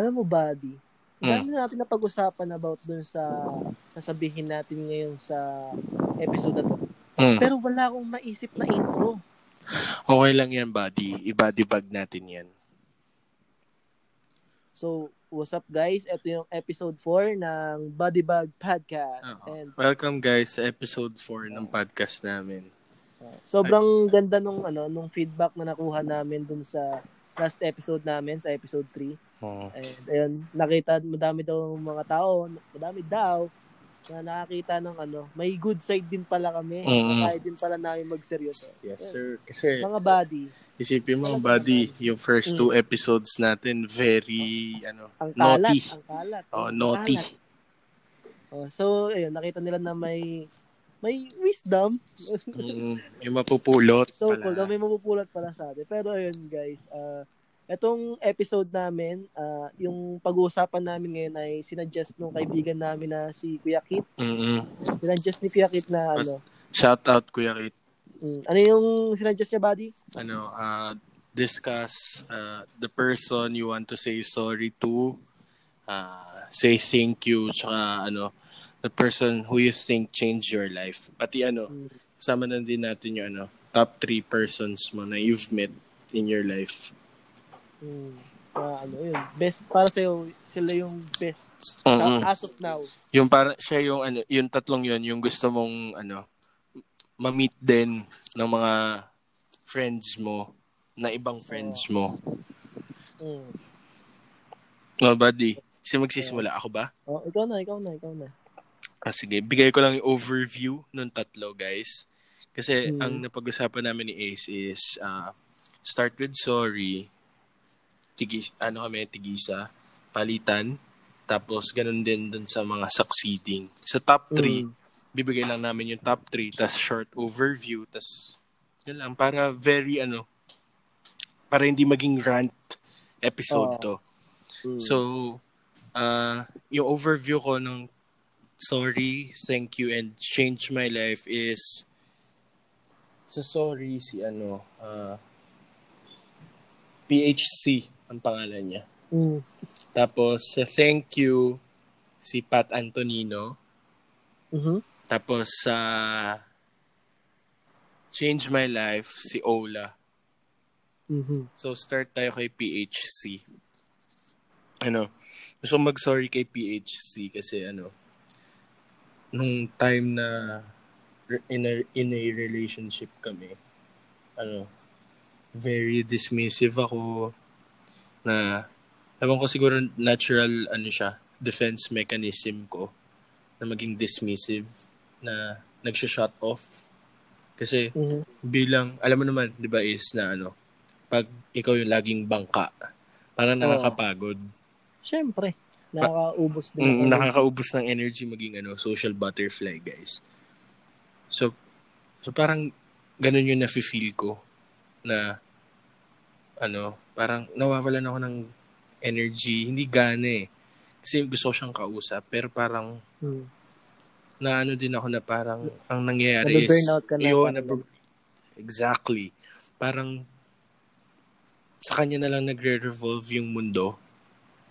Alam mo, buddy, Mm. dami na natin na pag-usapan about dun sa sasabihin natin ngayon sa episode na to. Mm. Pero wala akong naisip na intro. Okay lang yan, buddy. I-body bag natin yan. So, what's up guys? Ito yung episode 4 ng Body Bag Podcast. And Welcome guys sa episode 4 ng podcast namin. sobrang ganda nung ano nung feedback na nakuha namin dun sa last episode namin sa episode 3. Oh. And ayun, nakita madami daw mga tao, madami daw na nakakita ng ano, may good side din pala kami. Mm. Kaya din pala namin magseryoso. Yes, sir. Kasi Mga buddy, isipin mo, buddy, yung first two episodes natin, very, ano, ang kalat, naughty. ang kalat. Oh, ang naughty. kalat. Oh, so, ayun, nakita nila na may may wisdom. Mm, may mapupulot so, pala. cool. may mapupulot pala sa atin. Pero ayun, guys, ah Etong episode namin, ah, yung pag-uusapan namin ngayon ay sinadjust nung kaibigan namin na si Kuya Kit. Mm-mm. Sinadjust ni Kuya Kit na ano. Shout out, Kuya Kit. mm, ano yung sinadjust niya, buddy? Ano, uh, discuss uh, the person you want to say sorry to, uh, say thank you, tsaka ano, the person who you think changed your life. Pati ano, Mm. kasama na din natin yung ano, top three persons mo na you've met in your life. Mm, ah, ano yun. Best, para sa'yo, sila yung best. Mm-mm. As of now. Yung para siya yung ano, yung tatlong yun, yung gusto mong ano, ma-meet din ng mga friends mo, na ibang friends mo. Mm. No, buddy. Sino magsisimula? Ako ba? Oh, ikaw na, ikaw na, ikaw na. Ah, sige. Bigay ko lang yung overview ng tatlo, guys. Kasi Mm. ang napag-usapan namin ni Ace is uh, start with sorry, tigis, ano kami, tigisa, palitan, tapos ganun din dun sa mga succeeding. Sa top 3, Mm. bibigay lang namin yung top 3, tas short overview, tas yun lang, para very ano, para hindi maging rant episode Oo. to. Mm. So, uh, yung overview ko ng sorry, thank you, and change my life is sa sorry si ano, uh, PHC ang pangalan niya. Mm. Tapos sa thank you si Pat Antonino. Mhm. Tapos sa change my life si Ola. Mhm. So, start tayo kay PHC. Ano, gusto ko mag-sorry kay PHC kasi ano, nung time na in a, in a relationship kami, ano, very dismissive ako na, ewan ko siguro natural, ano siya, defense mechanism ko na maging dismissive na nagsha-shut off. Kasi, Mhm. bilang, alam mo naman, di ba, is na ano, pag ikaw yung laging bangka, parang nakakapagod. Siyempre, nakakaubos din. Mm, nakakaubos ng energy maging ano, social butterfly, guys. So, so parang ganun yung nafe-feel ko na ano, parang nawawalan ako ng energy, hindi gana eh. Kasi gusto ko siyang kausap, pero parang Mm. na ano din ako na parang ang nangyayari is ka na, yun, nabe- exactly parang sa kanya na lang nagre-revolve yung mundo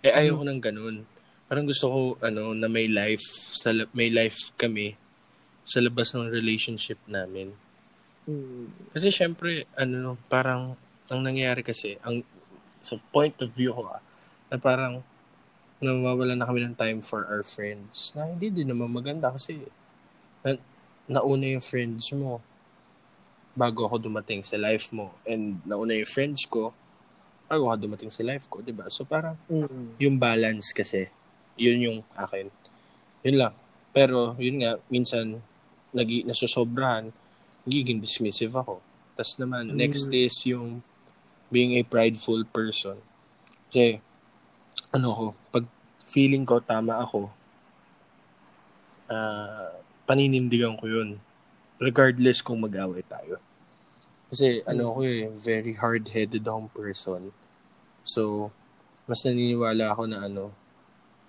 eh ayoko nang ganun parang gusto ko ano na may life sa may life kami sa labas ng relationship namin Mm. kasi syempre ano parang ang nangyayari kasi ang sa point of view ko ah, na parang nawawala na kami ng time for our friends na hindi din naman maganda kasi na, nauna yung friends mo bago ako dumating sa life mo and nauna yung friends ko bago ako dumating sa life ko, 'di ba? So parang Mm. yung balance kasi, yun yung akin. Yun lang. Pero yun nga minsan nagi nasosobrahan, nagiging dismissive ako. Tapos naman Mm. next is yung being a prideful person. Kasi ano ko, pag feeling ko tama ako, ah paninindigan ko yun. Regardless kung mag-away tayo. Kasi ano ako eh, very hard-headed akong person. So, mas naniniwala ako na ano,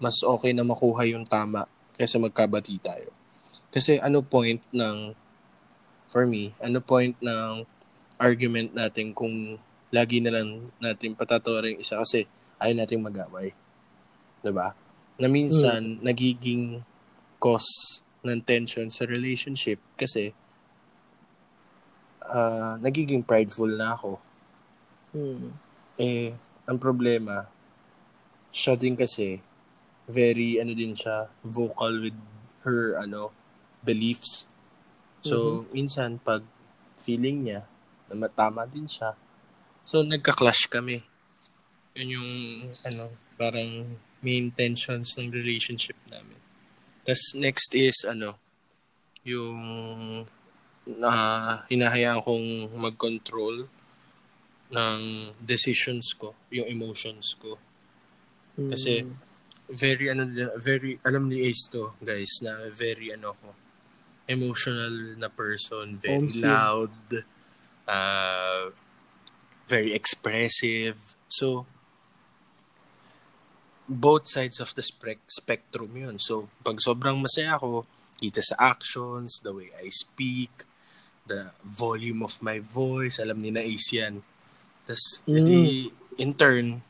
mas okay na makuha yung tama kaysa magkabati tayo. Kasi ano point ng, for me, ano point ng argument natin kung lagi na lang natin patatawarin isa kasi ayaw natin mag-away. 'Diba? Na minsan, nagiging cause ng tension sa relationship kasi ah nagiging prideful na ako. Mm. Eh, ang problema, siya din kasi, very, ano din siya, vocal with her, ano, beliefs. So, minsan, pag feeling niya, na matama din siya, so, nagka-clash kami. Yun yung, ano, parang main tensions ng relationship namin. Tapos, next is, ano, yung, na hinahayaan kong mag-control ng decisions ko, yung emotions ko. Kasi, Mm. very ano very alam ni Ace to guys na very ano ko emotional na person very Homesick. loud uh, very expressive so both sides of the spec- spectrum yun so pag sobrang masaya ako kita sa actions the way I speak the volume of my voice alam ni na Ace yan tas Mm. edi, in turn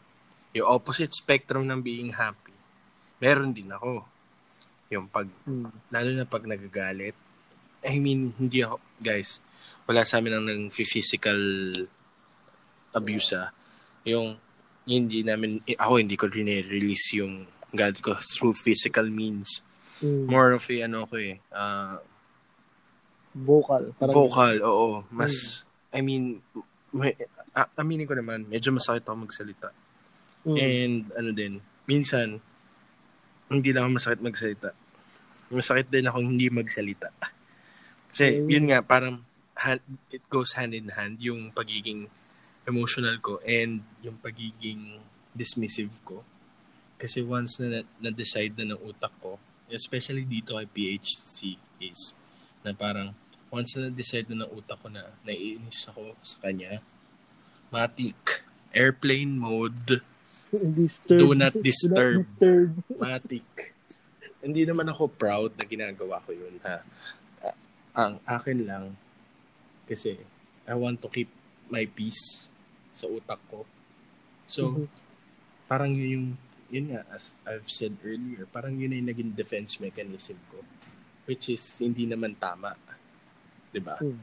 yung opposite spectrum ng being happy, meron din ako. Yung pag, Mm. lalo na pag nagagalit. I mean, hindi ako, guys, wala sa amin ang physical abuse ah. Yung, hindi namin, eh, ako hindi ko rin-release yung galit ko through physical means. Mm. More of a, ano ko eh, ah, Vocal. Parang vocal, oo. Mas, I mean, may, a- aminin ko naman, medyo masakit ako magsalita. Mm. And ano din, minsan, hindi lang ako masakit magsalita. Masakit din ako hindi magsalita. Kasi Mm. yun nga, parang hand, it goes hand in hand yung pagiging emotional ko and yung pagiging dismissive ko. Kasi once na na-decide na ng utak ko, especially dito kay PHC is na parang once na na-decide na ng utak ko na naiinis ako sa kanya, matik, airplane mode, disturb. Do not disturb. disturb. Matic. Hindi naman ako proud na ginagawa ko yun, ha? A- ang akin lang, kasi I want to keep my peace sa utak ko. So, Mhm. parang yun yung, yun nga, as I've said earlier, parang yun yung naging defense mechanism ko. Which is, hindi naman tama. 'Di ba? Mm.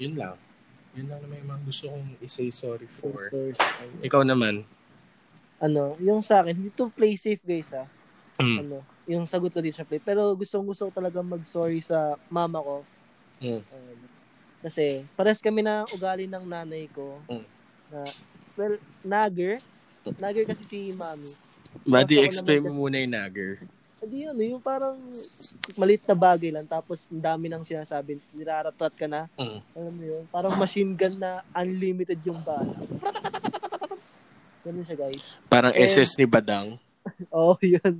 Yun lang. Yun lang naman yung mga gusto kong isay sorry for. First, Ikaw naman. ano, yung sa akin, hindi to play safe guys ha. Mm. Ano, yung sagot ko dito sa play. Pero gustong gusto ko talaga mag-sorry sa mama ko. Mm. Um, kasi, pares kami na ugali ng nanay ko. Mm. Na, well, nagger. Nagger kasi si mami. Buddy, explain mo muna yung nagger. Hindi ano, yung parang maliit na bagay lang. Tapos, ang dami nang sinasabi. Niraratat ka na. Mm. Alam mo yun? Parang machine gun na unlimited yung bala. Ganun siya, guys. Parang Eh, SS ni Badang. Oo, oh, yun.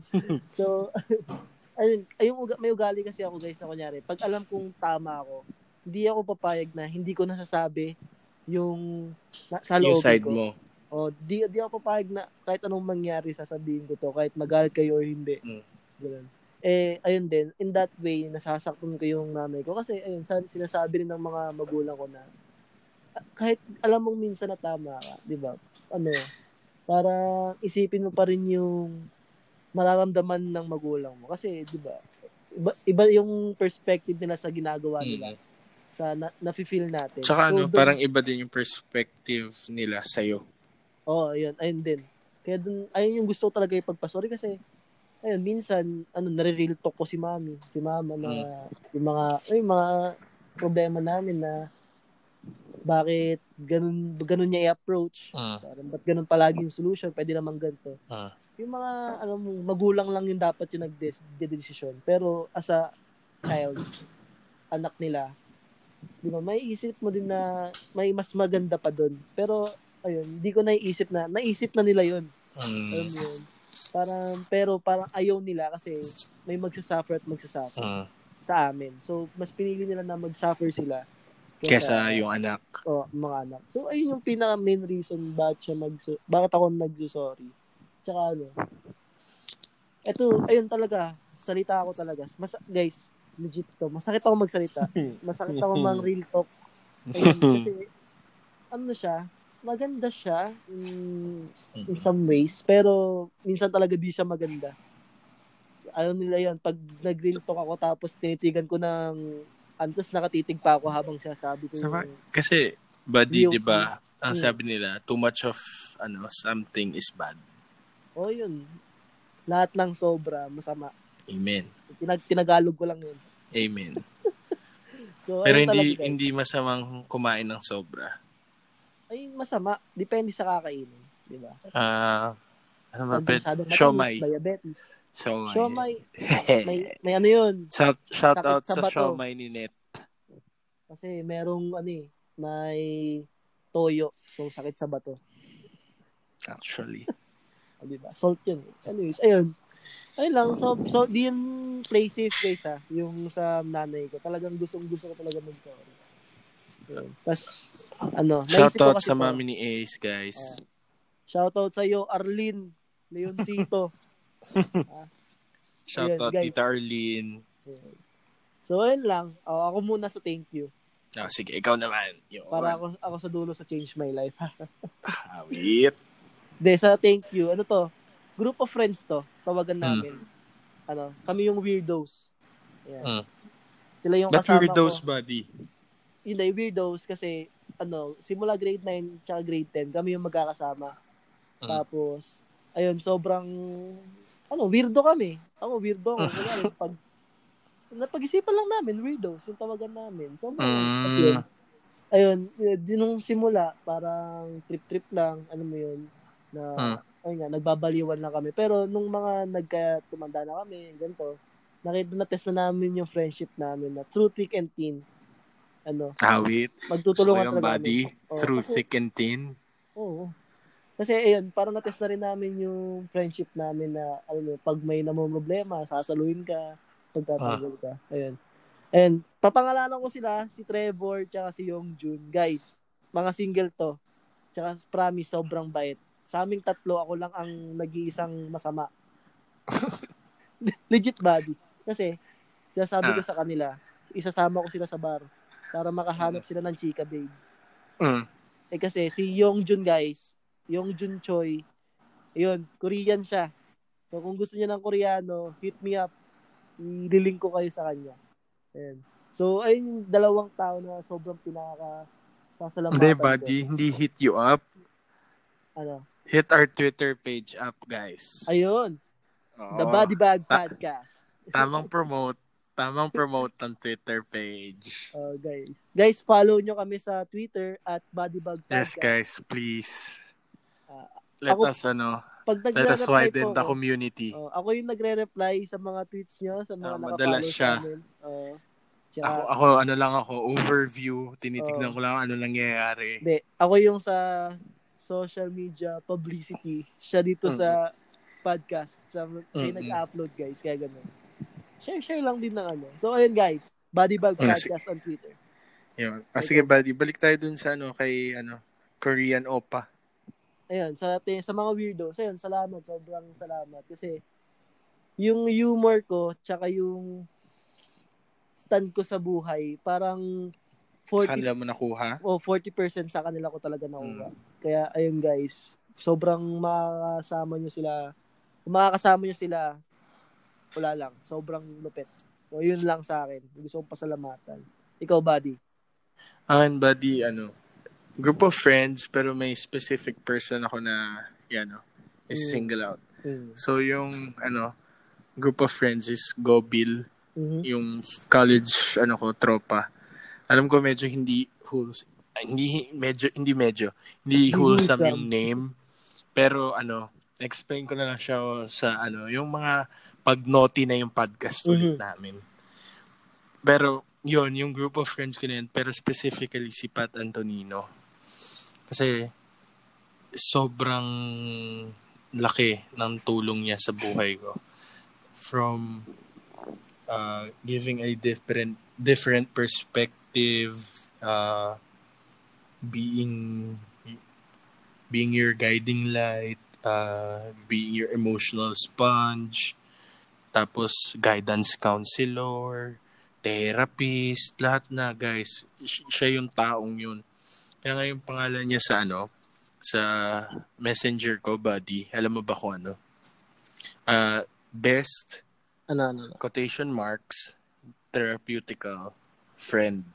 So, ayun, ayun, may ugali kasi ako guys na kunyari, pag alam kong tama ako, hindi ako papayag na hindi ko nasasabi yung na, sa Yung loob side ko. mo. O, di, di ako papayag na kahit anong mangyari sasabihin ko to, kahit magalit kayo or hindi. Mm. Ganun. Eh, ayun din, in that way, nasasaktan ko yung nanay ko. Kasi, ayun, sa, sinasabi rin ng mga magulang ko na, ah, kahit alam mong minsan na tama ka, di ba? Ano, para isipin mo pa rin yung mararamdaman ng magulang mo. Kasi, di ba, iba, iba yung perspective nila sa ginagawa nila. Mm. Sa na, nafe-feel natin. Tsaka ano, doon- parang iba din yung perspective nila sa'yo. Oo, oh, ayun, ayun din. Kaya dun, ayun yung gusto ko talaga ipagpasori kasi, ayun, minsan, ano, nare-real talk ko si mami, si mama na, yung mga, ay, mga problema namin na, bakit ganun, ganun niya i-approach. Ah. Parang, ba't ganun palagi yung solution? Pwede naman ganito. Ah. Yung mga, ano, magulang lang yung dapat yung nag-decision. Pero, as a child, anak nila, di ba, may isip mo din na may mas maganda pa doon. Pero, ayun, hindi ko naiisip na, naisip na nila yun. Mm. mo yun. Parang, pero parang ayaw nila kasi may magsasuffer at magsasuffer Ah. sa amin. So, mas pinili nila na mag-suffer sila. Kesa yung anak. oh, mga anak. So, ayun yung pinaka main reason bakit siya mag bakit ako nagso-sorry. Tsaka ano, eto, ayun talaga, salita ako talaga. Mas, guys, legit to. Masakit ako magsalita. Masakit ako mang real talk. Ayun, kasi, ano siya, maganda siya in, in Mm. some ways, pero minsan talaga di siya maganda. Alam nila yon pag nag-real talk ako tapos tinitigan ko ng antos nakatitig pa ako habang sinasabi ko yung, Kasi, buddy, di ba, ang Mm. sabi nila, too much of ano something is bad. oh yun, lahat ng sobra, masama. Amen. Tinag tinagalog ko lang yun. Amen. So, Pero hindi talaga, hindi masamang kumain ng sobra. Ay, masama. Depende sa kakainin. Di ba? Ah, ano ba? Pet? Siomay. Diabetes. Siomay. Siomay. may, may ano yun. Shout, shout Sakit out sa sa siomay ni Net. Kasi merong ano eh, may toyo. So, sakit sa bato. Actually. Di ba? Salt yun. eh. Anyways, ayun. Ayun lang. So, so di yun play safe guys ha. Yung sa nanay ko. Talagang gustong gusto ko talaga mag-sorry. Tapos, ano, Shout naisip ko out kasi sa to. mami ni Ace, guys. Shoutout sa iyo, Arlene Leoncito. Shout Ayun, out guys. Tita Arlene. So, ayun lang. O, ako muna sa thank you. Ah, sige, ikaw naman. Yun. Para ako, ako sa dulo sa change my life. Ah, wait. De, sa thank you. Ano to? Group of friends to. Tawagan Hmm. namin. Ano, kami yung weirdos. Ayan. Mm. Sila yung Not kasama weirdos, ko. buddy. Hindi, weirdos kasi ano, simula grade 9 tsaka grade 10, kami yung magkakasama. Mm. Tapos, ayun, sobrang, ano, weirdo kami. Ako, weirdo ako. Kaya, pag, napag-isipan lang namin, weirdos, yung tawagan namin. Sobrang, Mm. ayun, ayun, yun, di nung simula, parang trip-trip lang, ano mo yun, na, Mm. Ayun nga, nagbabaliwan lang kami. Pero nung mga nagka-tumanda na kami, ganito, nakita na test na namin yung friendship namin na through thick and thin. Ano, Ah, ko magtutulungan yung talaga buddy. Oo, Through kasi- thick and thin. Oo. Kasi ayun, parang na-test na rin namin yung friendship namin na alam mo, pag may namang problema, sasaluhin ka, pagtatanggal ka. Ayun. And papangalanan ko sila, si Trevor tsaka si Yongjun. Guys, mga single to. Tsaka promise, sobrang bait. Sa aming tatlo, ako lang ang nag-iisang masama. Legit body. Kasi, sinasabi ko Ah. sa kanila, isasama ko sila sa bar para makahanap sila ng chika, babe. Mm. Eh kasi si Yongjun guys, Yongjun Choi, yun, Korean siya. So kung gusto niya ng Koreano, hit me up. I-link ko kayo sa kanya. Ayan. So ayun yung dalawang tao na sobrang pinaka pasalamatan Hindi, ko. buddy. Hindi hit you up. Ano? Hit our Twitter page up, guys. Ayun, Oo. The Body Bag Ta- Podcast. Tamang promote. Tamang promote ng Twitter page. Oh, guys. Guys, follow nyo kami sa Twitter at Body Bag Yes, Podcast. guys. Please. Ah, Let ako- us, ano, Pag let us widen po the community. Oh, ako yung nagre-reply sa mga tweets nyo, sa mga nakafollow madalas siya. sa amin. Oh. Tsaka, Ako, ako, ano lang ako, overview. Tinitignan Oo. ko lang ano nangyayari. Hindi, ako yung sa social media publicity. Siya dito Mm. sa podcast. Sa may Mm-mm. nag-upload guys, kaya ganun. Share-share lang din ng ano. So ayun guys, Body Bag Ah, Podcast on Twitter. Yun. Ah, sige, buddy. Balik tayo dun sa, ano, kay, ano, Korean Opa. Ayun, sa, sa mga weirdos, ayun, salamat, sobrang salamat. Kasi, yung humor ko, tsaka yung stand ko sa buhay, parang 40 Saan mo nakuha? o 40% sa kanila ko talaga Mm. Kaya ayun guys, sobrang makakasama nyo sila. Kung makakasama nyo sila, wala lang. Sobrang lupit. So yun lang sa akin. Gusto kong pasalamatan. Ikaw, buddy. Akin, buddy, ano, group of friends, pero may specific person ako na, yan, no, is Mm. single out. Mm. So, yung, ano, group of friends is Go Bill, Mhm. yung college, ano ko, tropa. Alam ko medyo hindi wholesome, hindi, medyo, hindi medyo, hindi wholesome yung name. Pero, ano, explain ko na lang siya sa, ano, yung mga pag-naughty na yung podcast ulit Mhm. namin. Pero, yun, yung group of friends ko na yun, pero specifically si Pat Antonino. Kasi, sobrang laki ng tulong niya sa buhay ko. From uh, giving a different different perspective, uh, being being your guiding light, uh, being your emotional sponge, tapos guidance counselor, therapist, lahat na guys. Si- Siya yung taong yun. Kaya nga yung pangalan niya sa ano, sa messenger ko, buddy. Alam mo ba kung ano? Uh, best Ano, ano, ano? quotation marks therapeutical friend.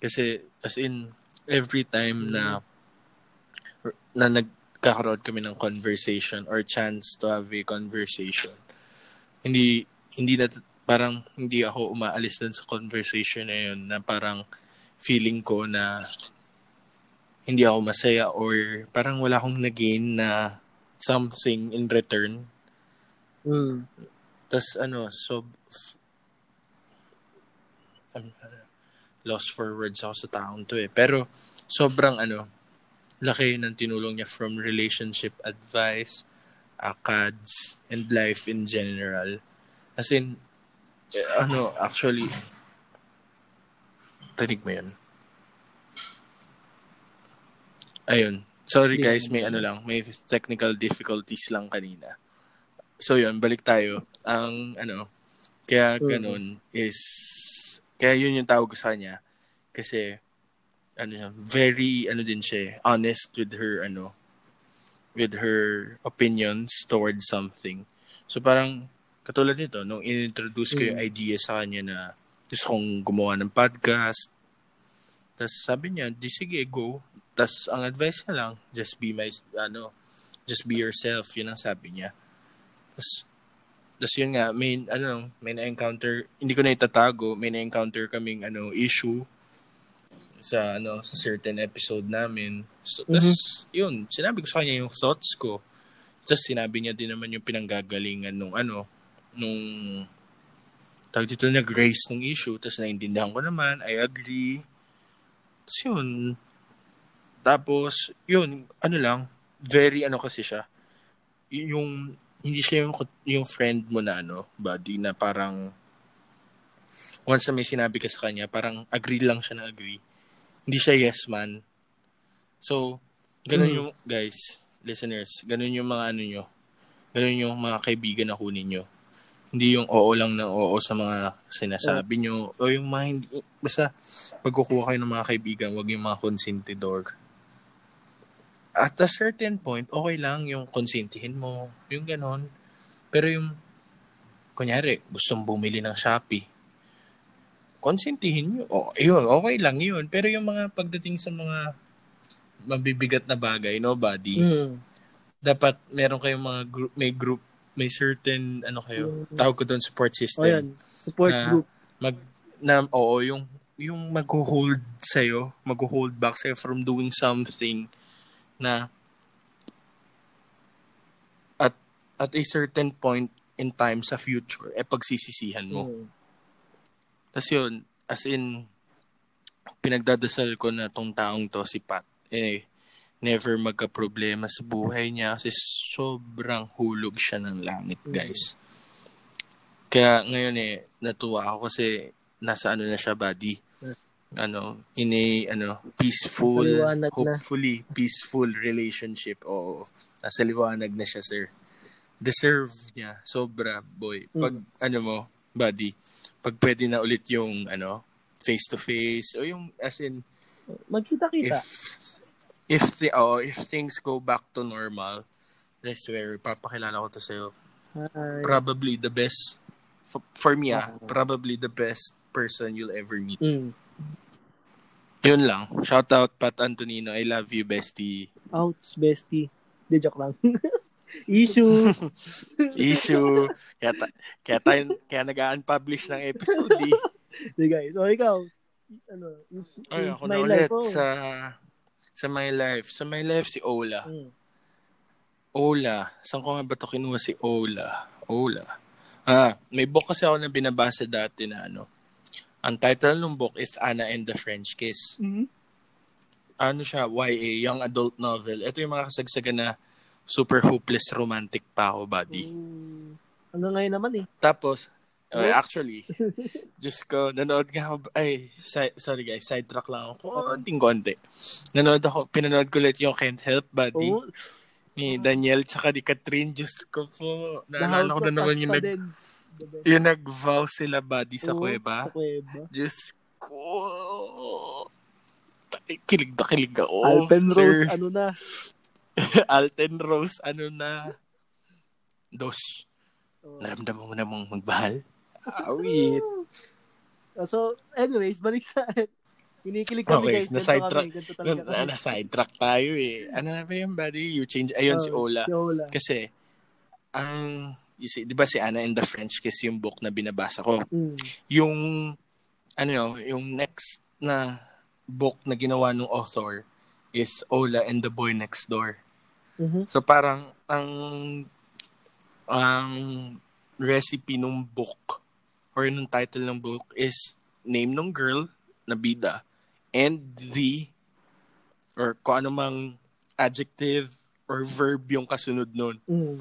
Kasi as in every time na na nagkakaroon kami ng conversation or chance to have a conversation, hindi hindi na parang hindi ako umaalis dun sa conversation na yun na parang feeling ko na hindi ako masaya or parang wala akong nagain na something in return. Mm. Tapos ano, so I'm lost for words ako sa taong to eh. Pero sobrang ano, laki ng tinulong niya from relationship advice, ACADS, and life in general. As in, eh, ano, actually, rinig mo yun? Ayun. Sorry guys, may ano lang, may technical difficulties lang kanina. So yun, balik tayo. Ang ano, kaya ganun is, kaya yun yung tawag sa kanya. Kasi, ano yan, very, ano din siya, eh, honest with her, ano, with her opinions towards something. So parang, katulad nito, nung in-introduce ko yung idea sa kanya na gusto kong gumawa ng podcast, tapos sabi niya, di sige, go. Tapos ang advice niya lang, just be my, ano, just be yourself, yun ang sabi niya. Tapos, tapos yun nga, may, ano, may na-encounter, hindi ko na itatago, may na-encounter kaming, ano, issue sa, ano, sa certain episode namin. So, tapos, yun, sinabi ko sa kanya yung thoughts ko. Tapos sinabi niya din naman yung pinanggagalingan nung, ano, nung, tawag dito, nag-raise ng issue. Tapos naintindihan ko naman, I agree. Tapos yun, tapos, yun, ano lang, very ano kasi siya. Yung, hindi siya yung, yung friend mo na ano, buddy, na parang, once na may sinabi ka sa kanya, parang agree lang siya na agree. Hindi siya yes man. So, ganun Mm. yung, guys, listeners, ganun yung mga ano nyo, ganun yung mga kaibigan na kunin nyo. Hindi yung oo lang ng oo sa mga sinasabi nyo, o yung mga hindi, basta, pag kukuha kayo ng mga kaibigan, wag yung mga consentidor at a certain point, okay lang yung konsintihin mo, yung ganon. Pero yung, kunyari, gustong bumili ng Shopee, konsintihin nyo. Oh, yun, okay lang yun. Pero yung mga pagdating sa mga mabibigat na bagay, no, buddy, Mm. dapat meron kayong mga group, may group, may certain, ano kayo, Mm. tawag ko doon support O system. yan, support Na- group. Mag, na, oo, yung, yung mag-hold sa'yo, mag-hold back sa'yo from doing something na at at a certain point in time sa future, eh pagsisisihan mo. Mm. Tapos yun, as in, pinagdadasal ko na tong taong to, si Pat, eh, never magka-problema sa buhay niya kasi sobrang hulog siya ng langit, Mm. guys. Kaya ngayon eh, natuwa ako kasi nasa ano na siya, buddy. Ano, in a, ano, peaceful, Nasa liwanag na. hopefully, peaceful relationship. Oo, nasa liwanag na siya, sir. Deserve niya, sobra, boy. Pag, ano mo, buddy, pag pwede na ulit yung, ano, face-to-face, o yung, as in, Magkita-kita. if if the oh, if things go back to normal, I swear, papakilala ko to sa'yo. Hi. Probably the best for, for me ah, probably the best person you'll ever meet. Mm. Yun lang. Shout out Pat Antonino. I love you, bestie. Outs, bestie. Di, joke lang. Issue. Issue. kaya, ta- kaya tayo, kaya nag-unpublish ng episode eh. Di, guys. O, ikaw. Ano, in, Ay, in ako my na life, ulit oh. sa sa my life. Sa my life si Ola. Mm. Ola. Saan ko nga ba ito kinuha si Ola? Ola. Ah, may book kasi ako na binabasa dati na ano. Ang title ng book is Anna and the French Kiss. Mhm. Ano siya? YA, Young Adult Novel. Ito yung mga kasagsagan na super hopeless romantic pa ako, buddy. Mm. Hanggang ngayon naman eh. Tapos, uh, What? actually, just ko, nanood nga ako, ay, si- sorry guys, sidetrack lang ako. Konting konti. Nanood ako, pinanood ko ulit yung Can't Help, buddy. Oo. ni Daniel tsaka ni Catherine. Diyos ko po. Naalala ko na naman yung, nag, din. Yung nag-vow sila buddy sa Oo, kuweba. Sa kuweba. Diyos ko. kilig na kilig ako. Alpen sir. Rose, ano na? Alten Rose, ano na? Dos. Oh. Naramdaman mo na mong magmahal? Awit. Ah, So, anyways, balik sa Kinikilig kami Okay, guys. na kami, ganito Na, na, na sidetrack tayo eh. Ano na ba yung buddy? You change. Ayun si Oh, Ola. Si Ola. Kasi, ang, you see, di ba si Anna and the French Kiss yung book na binabasa ko? Mm. Yung, ano yun, yung next na book na ginawa ng author is Ola and the Boy Next Door. Mhm. So parang ang ang recipe ng book or ng title ng book is name ng girl na bida and the or kung ano mang adjective or verb yung kasunod nun. Mm.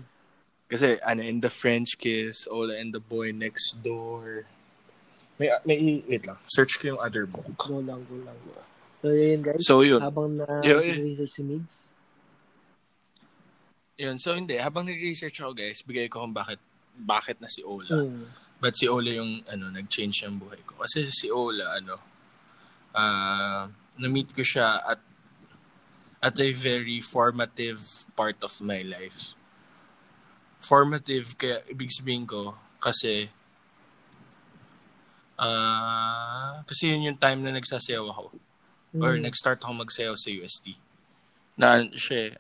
Kasi ano in the French kiss, Ola and the boy next door. May may wait lang. Search ko yung other book. Go lang, go lang. So, yun guys. So yun. Habang na Yun, yun. research si Migs. Yun, so hindi. Habang nag-research ako guys, bigay ko kung bakit bakit na si Ola. Mm. But si Ola yung ano, nag-change yung buhay ko. Kasi si Ola, ano, ah na-meet ko siya at at a very formative part of my life. Formative, kaya ibig sabihin ko, kasi ah kasi yun yung time na nagsasayaw ako. Or Mm. nag-start ako magsayaw sa UST. Na siya,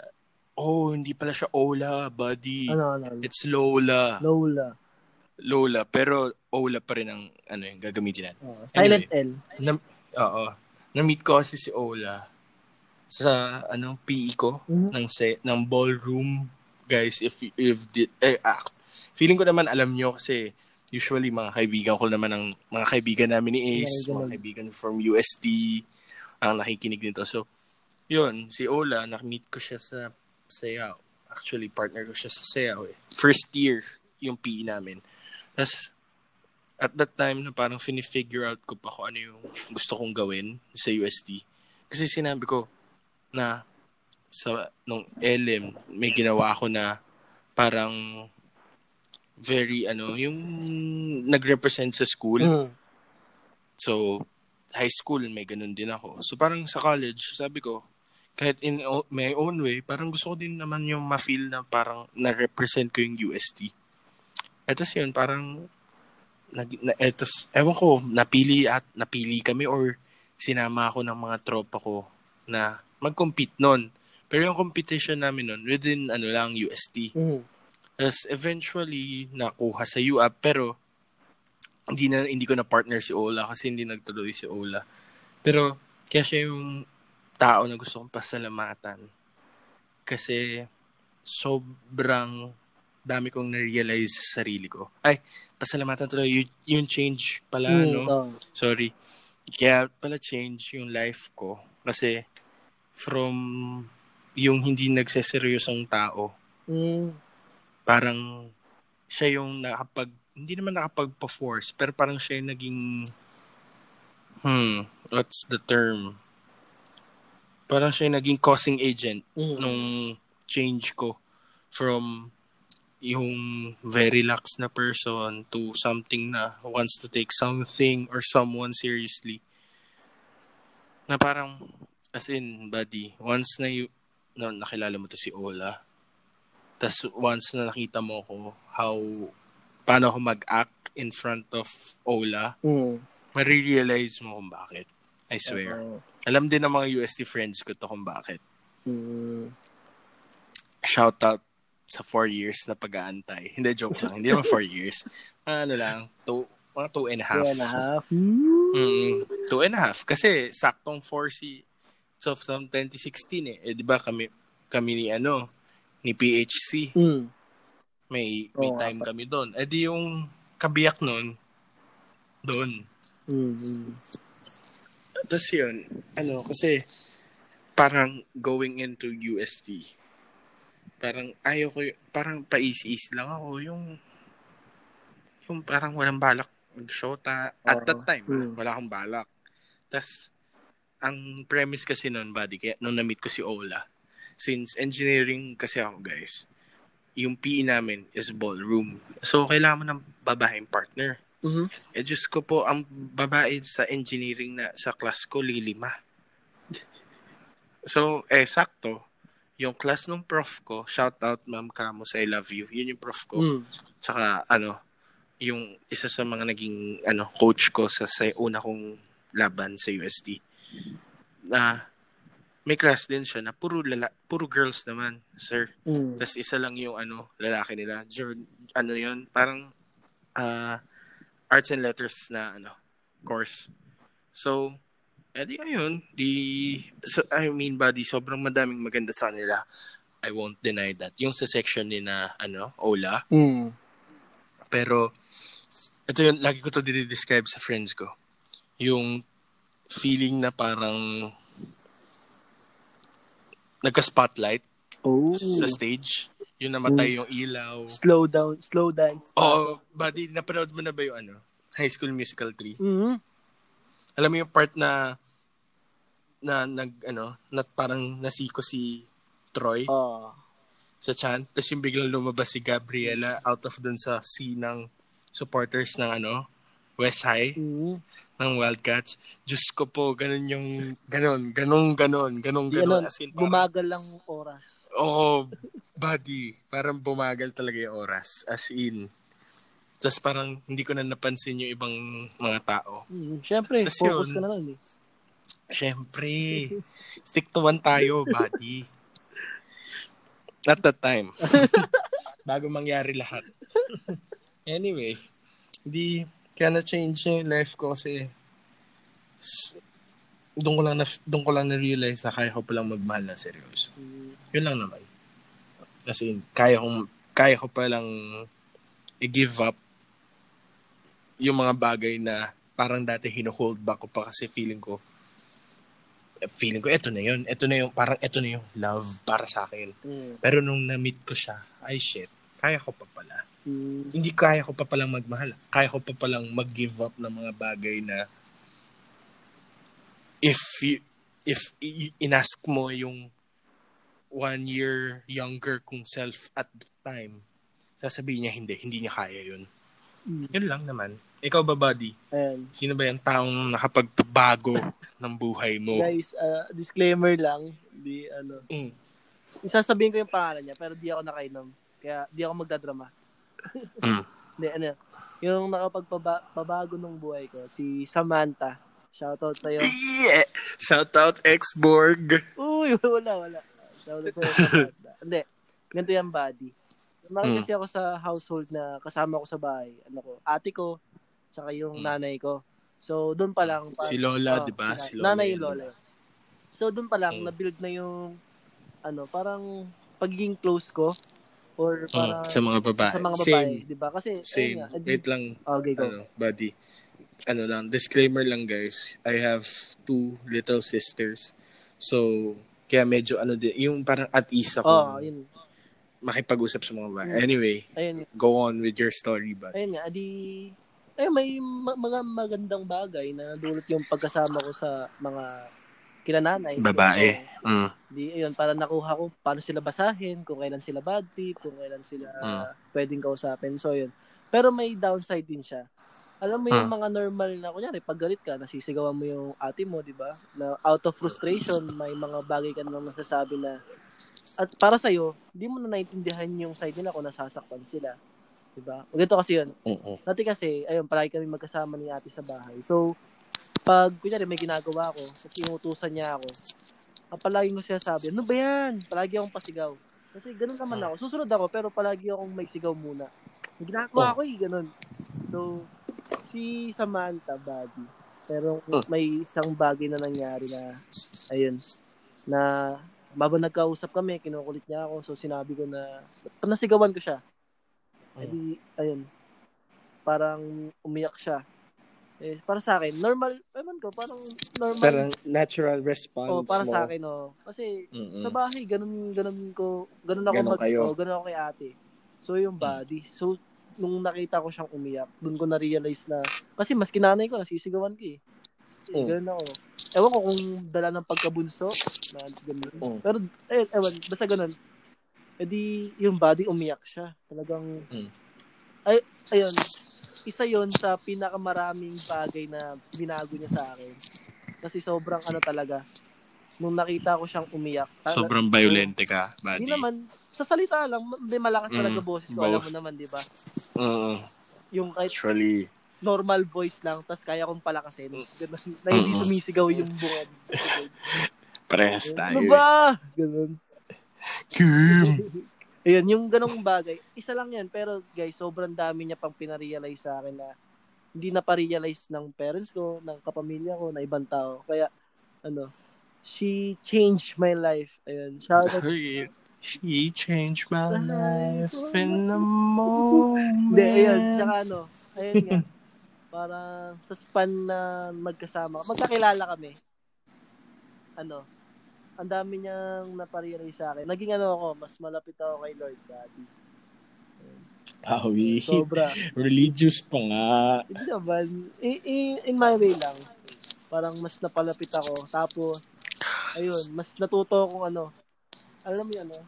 oh, hindi pala siya Ola, buddy. Ano, ano, ano. It's Lola. Lola. Lola, pero Ola pa rin ang ano yung gagamitin natin. Oh, silent L. Na, oo. Na-meet ko kasi si Ola sa ano PE ko Mhm. ng se, ng ballroom guys if if did eh, ah, feeling ko naman alam nyo kasi usually mga kaibigan ko naman ang mga kaibigan namin ni Ace, mga kaibigan from UST ang nakikinig nito. So, yun, si Ola, na-meet ko siya sa sayaw. Actually, partner ko siya sa sayaw eh. First year yung PE namin. Tapos, at that time na parang fini-figure out ko pa kung ano yung gusto kong gawin sa UST. Kasi sinabi ko na sa nung LM may ginawa ako na parang very ano yung nag-represent sa school. Mm. So high school may ganun din ako. So parang sa college sabi ko kahit in my own way, parang gusto ko din naman yung ma-feel na parang na-represent ko yung UST. Etos yun, parang nag, na, etos, ewan ko, napili at napili kami or sinama ako ng mga tropa ko na mag-compete nun. Pero yung competition namin nun, within ano lang, UST. Mm. Tapos eventually, nakuha sa UAP, pero hindi na hindi ko na partner si Ola kasi hindi nagtuloy si Ola. Pero kaya siya yung tao na gusto kong pasalamatan. Kasi sobrang dami kong na-realize sa sarili ko. Ay, pasalamatan tuloy. Yung, yung change pala, Mm, no? oh. Sorry. Kaya pala change yung life ko. Kasi from yung hindi nagseseryosong tao, Mm. parang siya yung nakapag, hindi naman nakapag-force, pero parang siya yung naging, hmm, what's the term? Parang siya yung naging causing agent Mm. nung change ko from yung very lax na person to something na wants to take something or someone seriously. Na parang, as in, buddy, once na, you, na nakilala mo to si Ola. Tapos once na nakita mo ko, how, paano ako mag-act in front of Ola, mm. marirealize mo kung bakit. I swear. Uh-oh. Alam din ng mga UST friends ko to kung bakit. Mm. Shout out sa four years na pag-aantay. Hindi, joke lang. Hindi naman four years. Ano lang, two, mga two and a half. Two and a half. Mm, two and a half. Kasi saktong 4C, Softcom 2016 eh. eh 'Di ba kami kami ni ano ni PHC. Mm. May may oh, time apa. kami doon. Eh di yung kabiyak noon doon. Mm-hmm. Tapos yun, ano, kasi parang going into USD. Parang ayaw ko, parang paisi-is lang ako yung yung parang walang balak mag-shota. At that time, mm. wala akong balak. Tapos, ang premise kasi nun, buddy, kaya nung na-meet ko si Ola, since engineering kasi ako, guys, yung PE namin is ballroom. So, kailangan mo ng babaeng partner. Mhm. Eh, Diyos ko po, ang babae sa engineering na sa class ko, lilima. So, eh, sakto. Yung class ng prof ko, shout out Ma'am Camus, I love you. Yun yung prof ko. Mm. Saka, ano, yung isa sa mga naging, ano, coach ko sa, sa una kong laban sa UST. Na, may class din siya na puro, lala, puro girls naman, sir. Mm. Tapos isa lang yung, ano, lalaki nila. Jur, ano yun, parang, ah, arts and letters na, ano, course. So, edi ayun, di, so, I mean, buddy, sobrang madaming maganda sa kanila. I won't deny that. Yung sa section ni na, ano, Ola, Mm. pero, ito yun, lagi ko to describe sa friends ko. Yung feeling na parang nagka-spotlight Oh. sa stage. Yung namatay yung ilaw. Slow down, slow dance. Oo, buddy, napanood mo na ba yung ano? High School Musical 3? Mm. Alam mo yung part na na nag ano, na parang nasiko si Troy Oh. sa chan. Tapos yung biglang lumabas si Gabriela out of dun sa sea ng supporters ng ano, West High Mm. Ng Wildcats. Diyos ko po, ganun yung, ganun, ganun, ganun, ganun, ganun. As in, parang, bumagal lang oras. Oo, buddy. Parang bumagal talaga yung oras. As in. Tapos parang hindi ko na napansin yung ibang mga tao. Mm. Siyempre, Tas focus yun. ka na nun eh. Siyempre. Stick to one tayo, buddy. At that time. Bago mangyari lahat. anyway, hindi, kaya na-change yung life ko kasi doon ko lang na doon ko lang na-realize na kaya ko palang magmahal na seryoso. Mm. Yun lang naman. Kasi kaya kong kaya ko palang i-give up yung mga bagay na parang dati hino-hold back ko pa kasi feeling ko feeling ko eto na yun. Eto na yung parang eto na yung love para sa akin. Mm. Pero nung na-meet ko siya, ay shit, kaya ko pa pala. Mm. Hindi kaya ko pa palang magmahal. Kaya ko pa palang mag-give up ng mga bagay na if you, if inask mo yung one year younger kung self at the time, sasabihin niya hindi, hindi niya kaya yun. Mm. Yun lang naman. Ikaw ba, buddy? Ayan. Sino ba yung taong nakapagpabago ng buhay mo? Guys, uh, disclaimer lang. Di, ano, Mm. isasabihin ko yung pangalan niya, pero di ako nakainom. Kaya di ako magdadrama. Mm. Hindi, ano, yung nakapagpabago ng buhay ko, si Samantha. Shoutout sa'yo. Yeah! Shout out X-Borg! Uy, wala, wala. Shoutout sa'yo, Samantha. Hindi, ganito yung body. Lumaki Mm. kasi ako sa household na kasama ko sa bahay. Ano ko, ate ko, tsaka yung Mm. nanay ko. So, doon pa lang. pa- Si Lola, oh, di ba? si Lola nanay yun. yung Lola. So, doon pa lang, Mm. na-build na yung, ano, parang pagiging close ko. Or Mm, parang, sa mga babae. sa mga babae, Same. di ba? Kasi, Same. nga, Wait lang, Okay, go. ano, buddy. Ano lang, disclaimer lang guys. I have two little sisters. So, kaya medyo ano din, yung parang at ease ako Oh, yun. makipag-usap sa mga babae. Mm. Anyway, Ayun, go on with your story, buddy. ayun nga, adi, ay may ma- mga magandang bagay na dulot yung pagkasama ko sa mga kinananay. Babae. So, Mm. di, ayun, para nakuha ko paano sila basahin, kung kailan sila bad trip, kung kailan sila Mm. pwedeng kausapin. So, yun. Pero may downside din siya. Alam mo yung Mm. mga normal na, kunyari, pag galit ka, nasisigawan mo yung ate mo, di ba? Na out of frustration, may mga bagay ka na masasabi na at para sa'yo, di mo na naintindihan yung side nila kung nasasaktan sila. Di ba? Ganito kasi yun. Mm-mm. Dati kasi, ayun, palagi kami magkasama ni ate sa bahay. So, pag, kunyari, may ginagawa ako, tapos inutusan niya ako, ang palagi ko siya sabi, ano ba yan? Palagi akong pasigaw. Kasi ganun naman ako. Susunod ako, pero palagi akong may sigaw muna. May ginagawa Oh. ko eh, ganun. So, si Samantha, buddy. Pero Oh. may isang bagay na nangyari na, ayun, na baba nagkausap kami, kinukulit niya ako. So, sinabi ko na, nasigawan ko siya. Edi, ayun, parang umiyak siya. Eh, para sa akin, normal, ewan ko, parang normal. Parang natural response oh, para mo. sa akin, oh. Kasi, Mm-mm. sa bahay, ganun, ganun ko, ganun ako Ganun mag, kayo. oh, ganun ako kay ate. So, yung body. So, nung nakita ko siyang umiyak, dun ko na-realize na, kasi mas kinanay ko, nasisigawan ko eh. Eh, Mm. Ganun ako. Ewan ko kung dala ng pagkabunso, na ganun. Mm. Pero, eh, ewan, basta ganun. E di, yung body umiyak siya. Talagang, Mm. ay, ayun, isa yon sa pinakamaraming bagay na binago niya sa akin. Kasi sobrang ano talaga, nung nakita ko siyang umiyak. talaga- Sobrang violente ka, buddy. Hindi naman, sa salita lang, may malakas Mm, talaga boses ko. Alam both. mo naman, di ba? Oo. Yung kahit Actually, normal voice lang, tas kaya kong palakasin. Ganun, na hindi Mm. sumisigaw yung bungad. parehas Ano tayo. ba? Ganun. Kim! Ayun, yung ganong bagay. Isa lang yan, pero guys, sobrang dami niya pang pinarealize sa akin na hindi na pa-realize ng parents ko, ng kapamilya ko, na ibang tao. Kaya, ano, she changed my life. Ayun, shout out. She changed my life in a moment. Hindi, ayun, tsaka ano, ayun nga, parang sa span na magkasama, magkakilala kami. Ano, ang dami niyang naparealize sa akin. Naging ano ako, mas malapit ako kay Lord Daddy. Awi. Sobra. Religious pa nga. Hindi naman. In, in, in my way lang. Parang mas napalapit ako. Tapos, ayun, mas natuto akong ano. Alam mo yun, ano?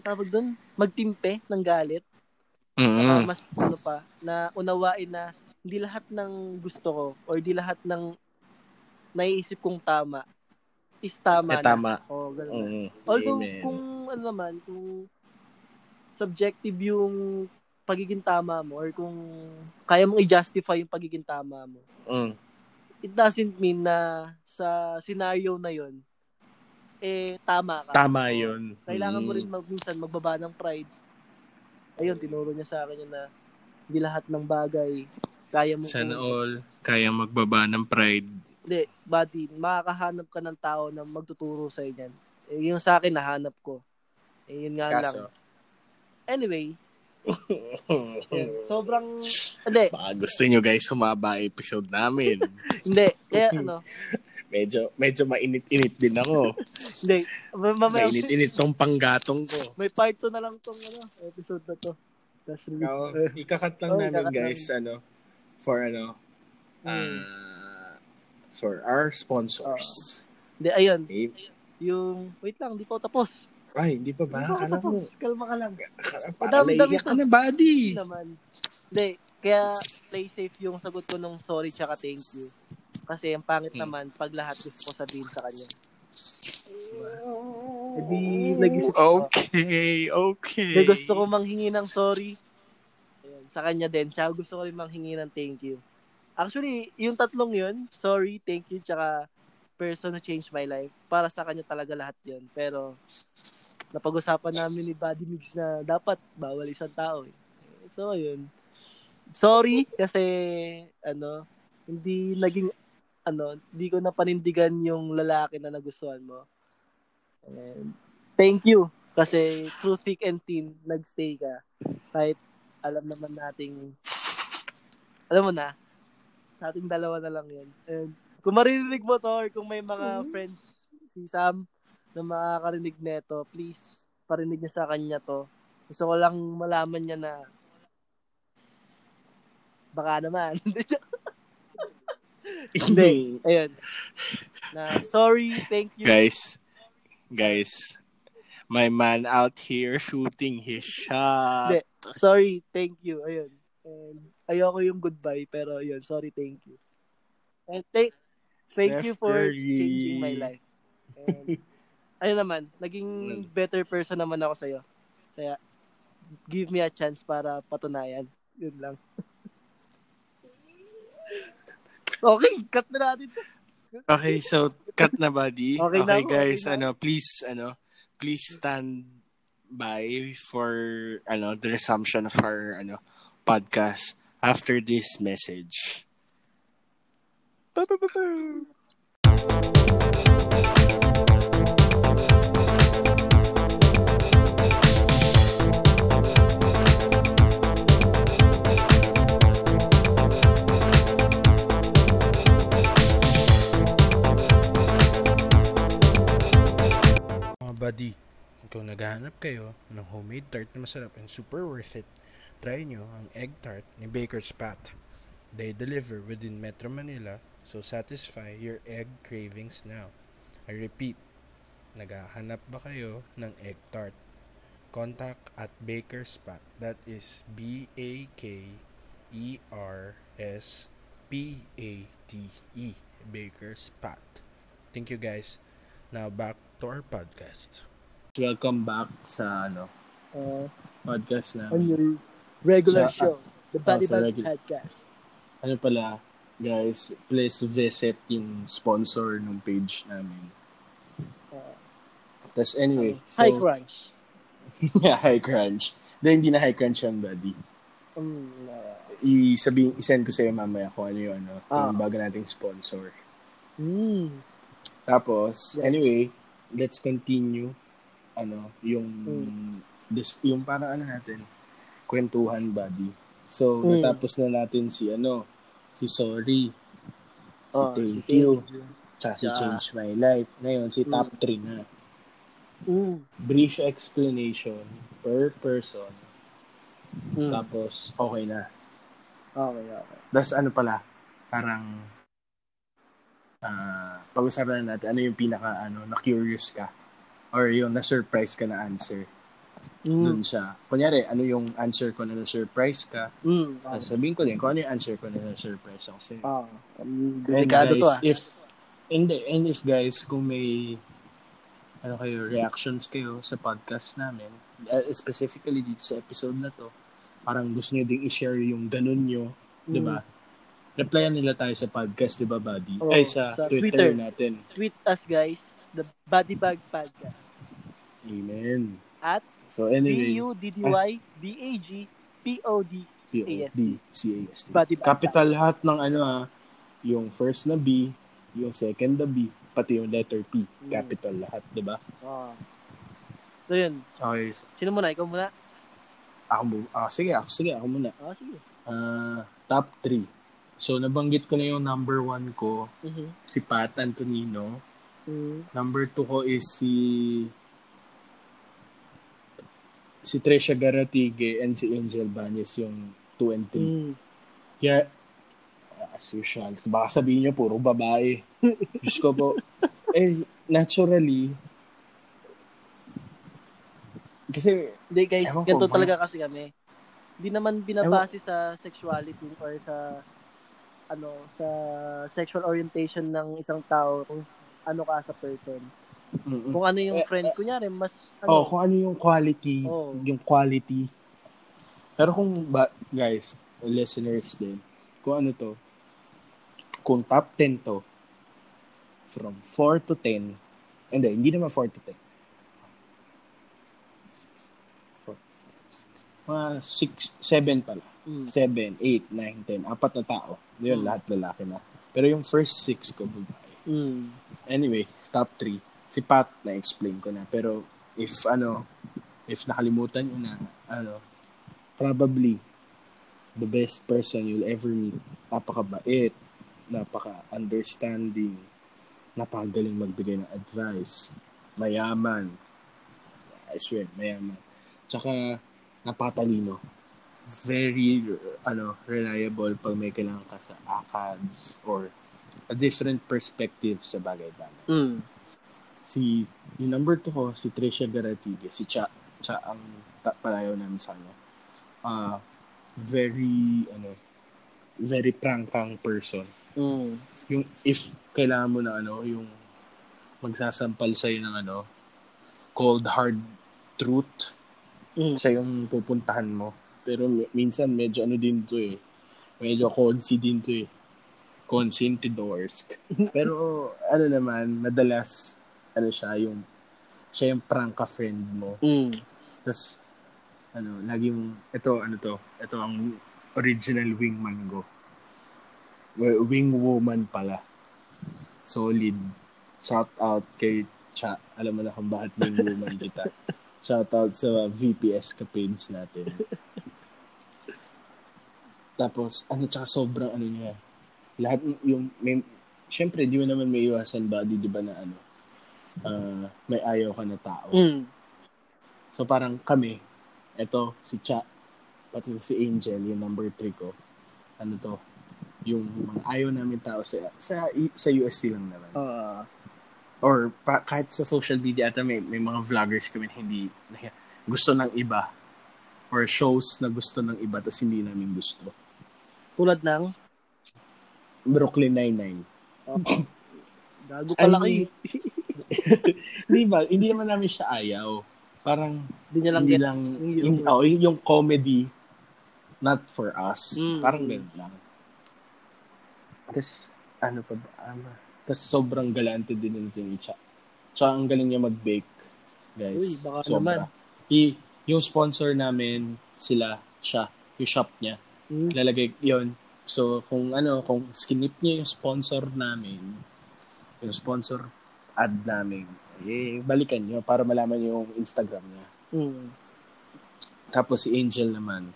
Tawag doon? Magtimpe ng galit. Saka Mm. mas ano pa, na unawain na hindi lahat ng gusto ko or di lahat ng naiisip kong tama is tama Eh, na. tama. O, ganun. na. Mm. Although, Amen. kung ano naman, kung subjective yung pagiging tama mo or kung kaya mong i-justify yung pagiging tama mo, Mm. it doesn't mean na sa scenario na yon eh tama ka. Tama yun. Kailangan mo Mm. rin mag, minsan magbaba ng pride. Ayun, tinuro niya sa akin yun na hindi lahat ng bagay kaya mo Sana all, kaya magbaba ng pride. Hindi, buddy, makakahanap ka ng tao na magtuturo sa niyan. Eh, yung sa akin, nahanap ko. Eh, yun nga lang. Kaso, Anyway, yun, sobrang, hindi, baka gusto nyo guys humaba episode namin. hindi, kaya ano, medyo, medyo mainit-init din ako. hindi, ma- mamaya, Mainit-init tong panggatong ko. may part 2 na lang tong ano, episode na to. Tapos, Ikaw, ikakat lang Oh, namin ikakat guys, ano, for ano, Hmm. ah, for our sponsors. hindi, ayun, Eh, yung, wait lang, di pa tapos. ay, hindi pa ba? Di pa ako Akala mo, tapos, kalma ka lang. parang dami-dami naiiyak ka na, buddy. Hindi naman. Hindi, kaya play safe yung sagot ko nung sorry tsaka thank you. Kasi ang pangit Hmm. naman pag lahat gusto ko sabihin sa kanya. Hindi nag-isip ako. Okay, okay. Hindi gusto ko manghingi ng sorry. Ayun, sa kanya din. Tsaka gusto ko rin manghingi ng thank you. Actually, yung tatlong yun, sorry, thank you, tsaka person who changed my life. Para sa kanya talaga lahat yun. Pero, napag-usapan namin ni Buddy Mix na dapat bawal isang tao. Eh. So, ayun. Sorry kasi, ano, hindi naging, ano, hindi ko napanindigan yung lalaki na nagustuhan mo. And, thank you. Kasi through thick and thin, nagstay ka. Kahit alam naman nating, alam mo na, sa ating dalawa na lang yun. And kung maririnig mo to or kung may mga friends, si Sam, na makakarinig neto, please, parinig niya sa kanya to. Gusto ko lang malaman niya na baka naman. Hindi. Ayun. Na, sorry, thank you. guys, guys, my man out here shooting his shot. Hindi. Sorry, thank you. Ayun. And ayoko yung goodbye, pero ayun, sorry, thank you. And thank, thank you for Definitely. changing my life. And, ayun naman, naging better person naman ako sa'yo. Kaya, give me a chance para patunayan. Yun lang. okay, cut na natin. Okay, so cut na buddy. Okay Okay, na guys, okay na. ano, please ano, please stand by for ano, the resumption of our ano podcast after this message. Buddy, kung naghahanap kayo ng homemade tart na masarap and super worth it, try nyo ang egg tart ni Baker's Path. They deliver within Metro Manila, so satisfy your egg cravings now. I repeat, naghahanap ba kayo ng egg tart? Contact at Baker's Path. That is E B-A-K-E-R-S-P-A-T-E. Baker's Path. Thank you guys. Now back to our podcast. Welcome back sa ano Uh, podcast on your regular Sa- show, the Body sa Bag regu- Podcast. Ano pala, guys, please visit yung sponsor ng page namin. Uh, Tapos anyway, so, High Crunch. yeah, high crunch. Then, hindi na high crunch yan, buddy. Um, uh, I-sabihin, isend ko sa'yo mamaya kung ano yung, ano, Ah. yung bago nating sponsor. mm, Tapos, Yes. anyway, let's continue ano, yung Mm. this, yung parang ano natin, kwentuhan buddy. So, Mm. natapos na natin si ano, si Sorry, si oh, Thank si You, tsaka si. Change My Life. Ngayon, si Mm. Top 3 na. Mm, Brief explanation per person. mm. Tapos, okay na. Okay, okay. Tapos ano pala, parang ah pag-usapan na natin ano yung pinaka ano na curious ka or yung na-surprise ka na answer Mm, dun siya. Kunyari, ano yung answer ko na na-surprise ka, mm, okay. tapos sabihin ko din kung ano yung answer ko na na-surprise ako sa'yo. Ah, um, And delikado to guys, ah. if, hindi, and if guys, kung may, ano kayo, reactions kayo sa podcast namin, uh, specifically dito sa episode na to, parang gusto nyo ding i-share yung ganun nyo, di ba? Replyan nila tayo sa podcast, di ba, buddy? Oo, Ay, sa, sa Twitter, Twitter. natin. Tweet us guys, the Body Bag Podcast. Amen. At So, anyway, B-U-D-D-Y-B-A-G-P-O-D-C-A-S-T. C-A-S-T. Body Bag Capital lahat ng ano ah, yung first na B, yung second na B, pati yung letter P. Mm. Capital lahat, di ba? Ah. So yun, Okay. sino muna? Ikaw muna? Ako mo, ah, sige, ako, sige, ako muna. Ah, sige. Ah, top 3. So, nabanggit ko na yung number 1 ko, Mhm. si Pat Antonino. Mm. Number 2 ko is si si Tresha Garatige and si Angel Bañez yung 2 and 3. Mm. Kaya, as usual, baka sabihin nyo, puro babae. Diyos ko po. Eh, naturally, kasi, Hindi Ewan ko, ganito talaga kasi kami. Hindi naman binabase sa sexuality or sa ano sa sexual orientation ng isang tao kung ano ka sa person. Mm Kung ano yung Eh, friend, kunyari, mas oh, ano, kung ano yung quality, Oh. yung quality. Pero kung, ba, guys, listeners din, kung ano to, kung top 10 to, from 4 to 10, hindi, hindi naman 4 to 10. Four, six, Mga 6, 7 pala. mm, 7, 8, 9, 10. Apat na tao. Yun, Hmm. lahat lalaki na. Pero yung first 6 ko, babae. mm, Anyway, top 3. Si Pat, na-explain ko na. Pero, if ano, if nakalimutan nyo na, ano, probably, the best person you'll ever meet. Napakabait, napaka-understanding, napakagaling magbigay ng advice, mayaman. I swear, mayaman. Tsaka, napatalino. Very, ano, reliable pag may kailangan ka sa ACADS or a different perspective sa bagay-bagay. mm, Si, yung number two ko, si Tricia Garatige, si Cha, Cha ang ta- palayaw namin sa kanya. Ah, very, ano, very prangkang person. mm, Yung, if kailangan mo na, ano, yung magsasampal sa'yo ng, ano, cold hard truth, mm. siya yung pupuntahan mo. Pero mi- minsan medyo ano din to eh. Medyo consi din to eh. Consentidorsk. Pero ano naman, madalas ano siya yung siya yung pranka friend mo. mm. Tapos ano, lagi mong ito ano to, ito ang original wingman ko. Well, Wing woman pala. Solid. Shout out kay Cha. Alam mo na kung bakit wing woman kita. Shout out sa VPS ka page natin. Tapos, ano, tsaka sobrang ano niya. Lahat yung, may, syempre, di mo naman may iwasan body, di ba na ano, ah, may ayaw ka na tao. Mm. So parang kami, eto si Cha, pati si Angel, yung number 3 ko. Ano to? Yung mga ayaw namin tao sa sa sa UST lang naman. Ah, Or pa, kahit sa social media ata may, may mga vloggers kami hindi na, gusto ng iba or shows na gusto ng iba tapos hindi namin gusto. tulad ng Brooklyn Nine-Nine. gago pala kayo. Hindi ba? Hindi naman namin siya ayaw. Parang, Hindi niya lang hindi gets lang, yung hindi, oh, yung, comedy, not for us. Mm. Parang ganun lang. Tapos, ano pa ba? Ano? Tapos sobrang galante din nito yung Icha. Tsaka ang galing niya mag-bake, guys. Uy, baka Sobra. naman. I, yung sponsor namin, sila, siya, yung shop niya. Mm. Lalagay yon So, kung ano, kung skinip niya yung sponsor namin, yung sponsor ad namin, eh, balikan niyo para malaman niyo yung Instagram niya. Mm. Tapos si Angel naman,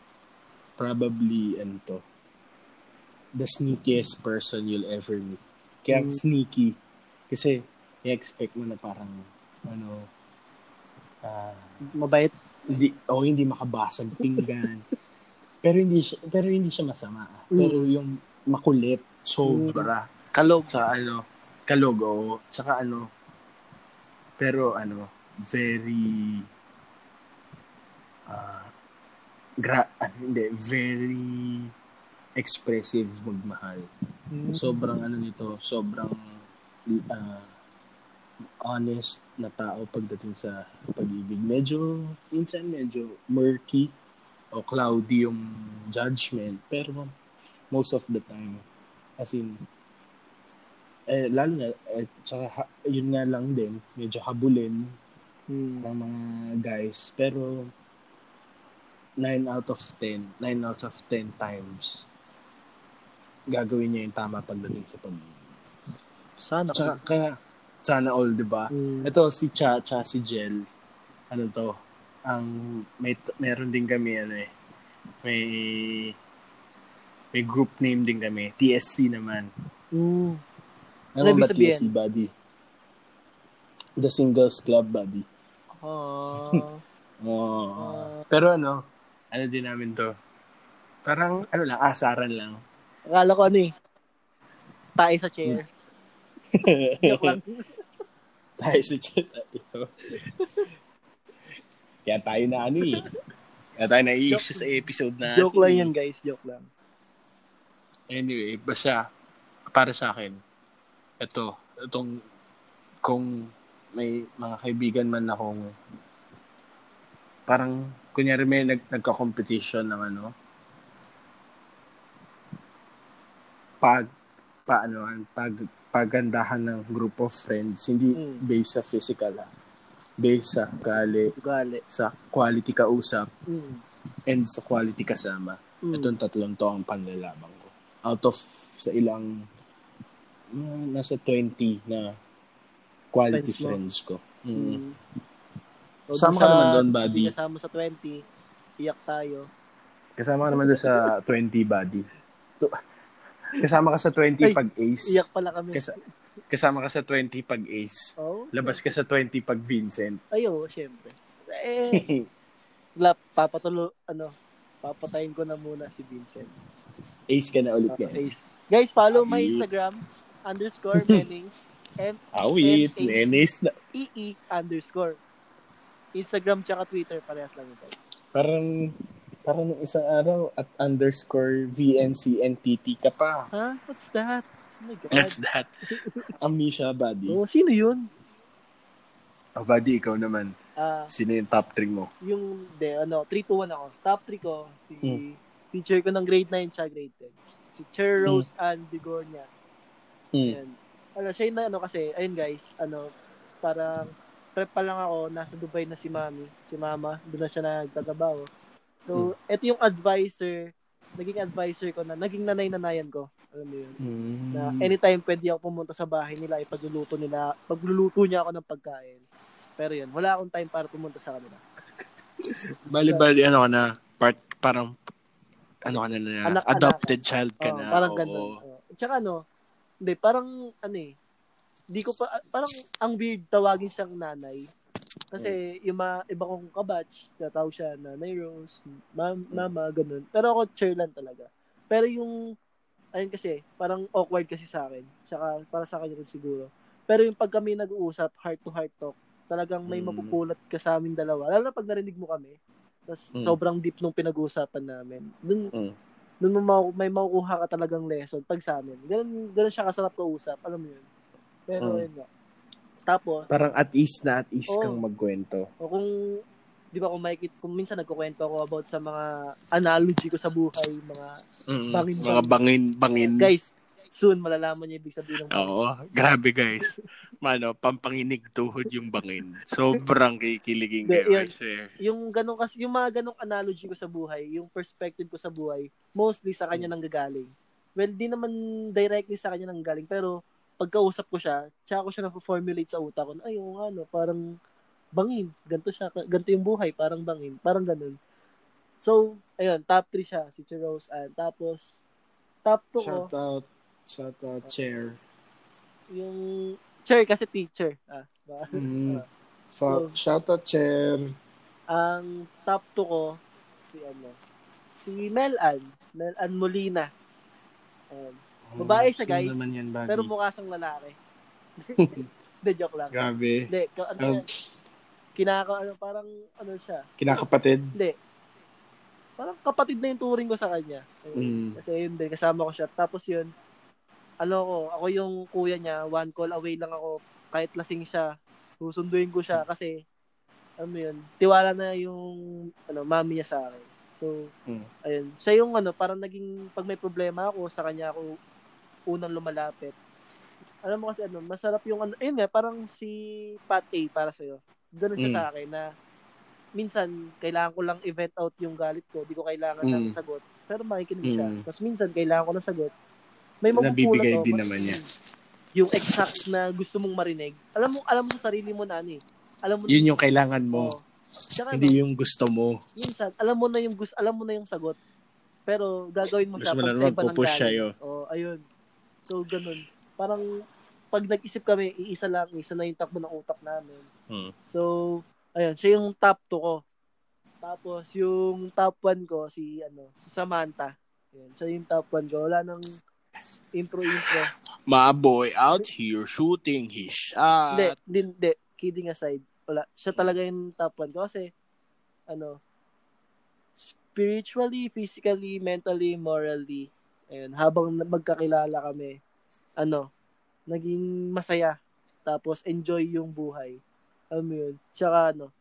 probably, ano to, the sneakiest person you'll ever meet. Kaya Mm. sneaky. Kasi, i-expect mo na parang, ano, ah, Mabait. hindi, oh, hindi makabasag pinggan. pero hindi siya, pero hindi siya masama. Pero yung makulit, sobra. Kalog. Sa ano, kalog, oo. Tsaka ano, pero ano, very, ah, gra, ano, hindi, very expressive magmahal. Mm. Sobrang ano nito, sobrang ah, honest na tao pagdating sa pag-ibig. Medyo, minsan medyo murky o cloudy yung judgment. Pero most of the time, as in, eh, lalo na, eh, tsaka, ha- yun nga lang din, medyo habulin Mm. ng mga guys. Pero, 9 out of 10, 9 out of 10 times, gagawin niya yung tama pagdating sa pag-ibig. Sana. Tsaka, kaya, sana all, di ba? Mm. Ito, si Cha, Cha, si Jel, ano to, ang, may, meron din kami, ano eh, may, may group name din kami, TSC naman. Mm. Ano ba? TSC, buddy? The Singles Club, buddy. Ah. Oh. Ah. Pero ano, ano din namin to, parang, ano lang, asaran lang. akala ko ano eh. Tayo sa chair. Joke lang. tayo sa chat ito. Kaya tayo na ano eh. Kaya tayo na issue sa episode na Joke lang yan guys. Joke lang. Anyway, basta para sa akin, ito, itong kung may mga kaibigan man akong parang kunyari may nag, nagka-competition ng ano pag paano pag pagandahan ng group of friends hindi Mm. based sa physical ha based sa gali Ugali. sa quality kausap Mm. and sa quality kasama Mm. Itong tatlong to ang panlalabang ko. Out of sa ilang nasa 20 na quality Friends friends ko. Mm. Mm. O, Kasama dun ka sa- naman doon, buddy. Kasama sa 20. Iyak tayo. Kasama ka naman doon sa 20 buddy. Kasama ka sa 20 Ay, pag ace. Iyak pala kami. Kas- kasama ka sa 20 pag ace. oh, Labas ka sa 20 pag Vincent. ayo, syempre. Eh, la, papatulo, ano, papatayin ko na muna si Vincent. ace ka na ulit Uh, guys. Ace. Guys, follow my. Instagram, underscore Mennings, Awit, menace na. E underscore. Instagram tsaka Twitter, parehas lang ito. Parang, parang nung isang araw at underscore VNCNTT ka pa. Ha? What's that? Oh my God. What's that? Amnesia, buddy. Oh, sino yun? Oh, buddy, ikaw naman. Ah, Sino yung top 3 mo? yung, de, ano, 3-2-1 ako. Top 3 ko, si Mm. teacher ko ng grade 9 tsaka grade 10. Si Cher Rose Ann Bigornia. Mm. Ayan. Ano, siya na, ano kasi, ayun guys, ano, parang, prep pa lang ako, nasa Dubai na si mami, si mama, doon na siya nagtatrabaho. So, eto yung advisor, naging advisor ko na, naging nanay-nanayan ko. Alam mo yun? Mm. Na anytime pwede ako pumunta sa bahay nila, ipagluluto nila, pagluluto niya ako ng pagkain. Pero yun, wala akong time para pumunta sa kanila. Bali, bali, ano ka na, part, parang, ano ka na na, Anak- adopted child ka Oo, na. parang oo. ganun. Oo. Tsaka ano, hindi, parang, ano eh, di ko pa, parang ang weird tawagin siyang nanay. Kasi yung mga iba kong kabatch, natawag siya nanay Rose, ma- mama, ganun. Pero ako, chair lang talaga. Pero yung, ayun kasi, parang awkward kasi sa akin. Tsaka para sa kanya rin siguro. Pero yung pag kami nag-uusap, heart to heart talk, talagang may Mm. mapupulot ka sa aming dalawa. Lalo na pag narinig mo kami. Tapos Mm. sobrang deep nung pinag-uusapan namin. Dun, Mm. Dun mo may makukuha ka talagang lesson pag sa amin. Ganun, ganun siya kasarap kausap. Alam mo yun. Pero Mm. yun nga. Tapos, Parang at ease na at ease Oo. kang magkwento. o kung, di ba kung makikita, kung minsan nagkukwento ako about sa mga analogy ko sa buhay, mga, Bangin, Mga bangin, bangin. guys, soon malalaman niyo ibig sabihin ng Oo, grabe guys. Mano, pampanginig tuhod yung bangin. Sobrang kikiligin kayo guys eh. yung ganong kasi yung mga ganong analogy ko sa buhay, yung perspective ko sa buhay, mostly sa kanya nang gagaling. Well, di naman directly sa kanya nang galing, pero pagkausap ko siya, tsaka ko siya na-formulate sa utak ko, ay, yung ano, parang bangin. Ganto siya, ganto yung buhay, parang bangin. Parang ganun. So, ayun, top 3 siya, si Rose Ann. Tapos, top 2 ko, Shout out, shout out, chair. yung chair kasi teacher. Ah, ba? Mm. So- shout out, chair. Ang top 2 ko, si ano, si Mel Ann. Mel Ann Molina. Um, Babae siya, guys. naman yan, buddy? pero mukha siyang lalaki. Hindi, joke lang. Grabe. Hindi, ano, Um, yan, kinaka, ano, parang, ano siya. Kinakapatid. Hindi. Parang kapatid na yung turing ko sa kanya. Ayun. Mm. Kasi yun din, kasama ko siya. Tapos yun, ano ko, ako yung kuya niya, one call away lang ako, kahit lasing siya, susunduin ko siya kasi, ano yun, tiwala na yung, ano, mami niya sa akin. So, Mm. ayun, siya yung, ano, parang naging, pag may problema ako, sa kanya ako unang lumalapit. Alam mo kasi, ano, masarap yung, ano, ayun nga, parang si Pat A para sa'yo. Ganun siya Mm. sa akin na, minsan, kailangan ko lang event out yung galit ko. Di ko kailangan ng Mm. sagot. Pero makikinig siya. Mm. Tapos minsan, kailangan ko ng sagot. May Nabibigay din naman niya. Yung exact na gusto mong marinig. Alam mo, alam mo sa sarili mo na ano eh. Alam mo Yun yung kailangan mo. Oo. Tsaka, Hindi yung gusto mo. minsan, alam mo na yung gusto, alam mo na yung sagot. Pero gagawin mo siya pag sa iba ng galing. Oo, ayun. So, ganun. Parang, pag nag-isip kami, iisa lang, isa na yung takbo ng utak namin. Hmm. So, ayun, siya yung top 2 ko. Tapos, yung top 1 ko, si, ano, si Samantha. Ayun, siya yung top 1 ko. Wala nang intro-intro. My boy out here shooting his shot. Hindi, hindi, hindi. Kidding aside. Wala. Siya talaga yung top 1 ko kasi, ano, spiritually, physically, mentally, morally, ayun, habang magkakilala kami, ano, naging masaya. Tapos, enjoy yung buhay. Alam mo yun? Tsaka, ano,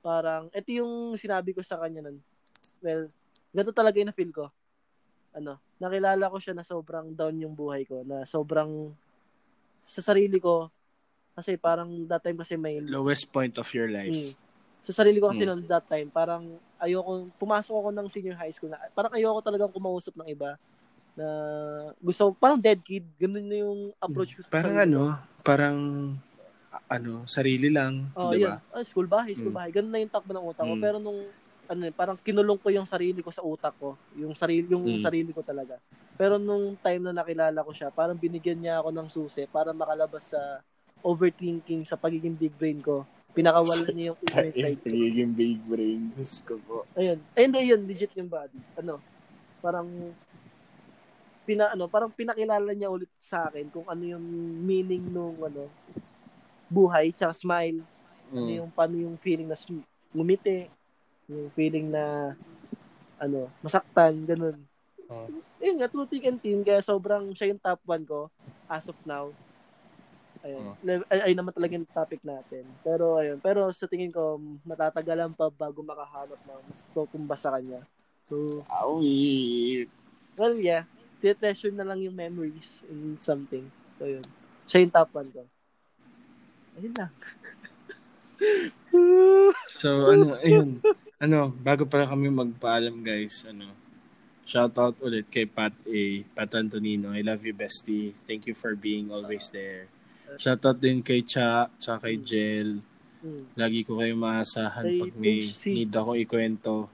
parang, ito yung sinabi ko sa kanya nun. Well, ganito talaga yung na-feel ko. Ano, nakilala ko siya na sobrang down yung buhay ko, na sobrang sa sarili ko, kasi parang that time kasi may Lowest point of your life. Sa sarili ko kasi Mm. noon that time, parang ayoko, pumasok ako ng senior high school na, parang ayoko talagang kumausap ng iba na gusto, parang dead kid, ganun na yung approach ko Parang ko. ano, parang ano, sarili lang, Oh, 'di ba? Ah, school bahay, school Mm. bahay. Ganun na yung takbo ng utak ko. Mm. Pero nung, ano, eh, parang kinulong ko yung sarili ko sa utak ko. Yung sarili, yung Mm. sarili ko talaga. Pero nung time na nakilala ko siya, parang binigyan niya ako ng susi para makalabas sa overthinking sa pagiging big brain ko. Pinakawalan niya yung ignorant side ko. Pagiging big brain. Diyos ko po. Ayun. Ayun, hindi, yun, legit yung body. Ano, parang, pina, ano, parang pinakilala niya ulit sa akin kung ano yung meaning nung, ano, buhay, tsaka smile. Ano Mm. yung, paano yung feeling na ngumiti, yung feeling na, ano, masaktan, ganun. Oh. Ayun nga, true thick and thin, kaya sobrang siya yung top 1 ko, as of now. Ayun. Oh. Ay, ay naman talaga yung topic natin. Pero, ayun. Pero sa tingin ko, matatagalan pa bago makahanap ng mas tutumba sa kanya. So, Awi. well, yeah. Treasure na lang yung memories in something. So, yun. Siya yung top 1 ko. Ayun lang. So, ano, ayun. Ano, bago pala kami magpaalam, guys, ano, shout out ulit kay Pat A. Pat Antonino. I love you, bestie. Thank you for being always there. Shout out din kay Cha, tsaka kay Jel. Lagi ko kayo maasahan pag may need ako ikwento.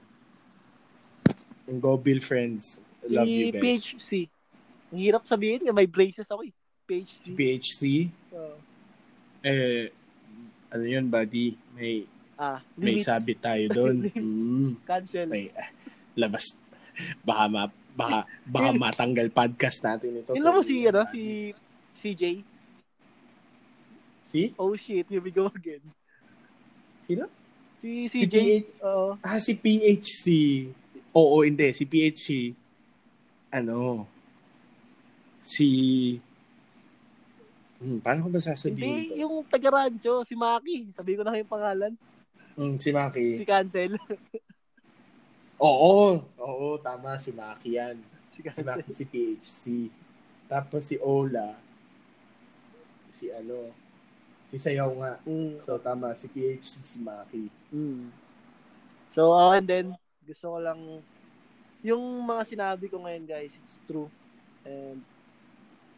Yung Go Bill Friends. I love you guys. PHC. Ang hirap sabihin nga, may braces ako eh. PHC. PHC. Oh. Eh, ano yun, buddy? May, ah, may sabit tayo doon. mm, Cancel. may, ah, labas. Baka, ma, baka, baka matanggal podcast natin ito. Lang mo si, ano, si CJ. Si? Oh shit, here we go again. Sino? Si Si CJ. PH. Oo. Ah, si PHC. Oo, hindi. Si PHC. Ano? Si... Hmm, paano ko ba sasabihin Hindi, to? yung taga-rancho, si Maki. Sabi ko na yung pangalan. Hmm, si Maki. Si Cancel. Oo, oo, tama. Si Maki yan. si Si Cancel. Maki si PHC. Tapos si Ola. Si ano. Si Sayaw nga. Mm. So, tama. Si PHC, si Maki. Mm. So, uh, and then, gusto ko lang, yung mga sinabi ko ngayon, guys, it's true. And,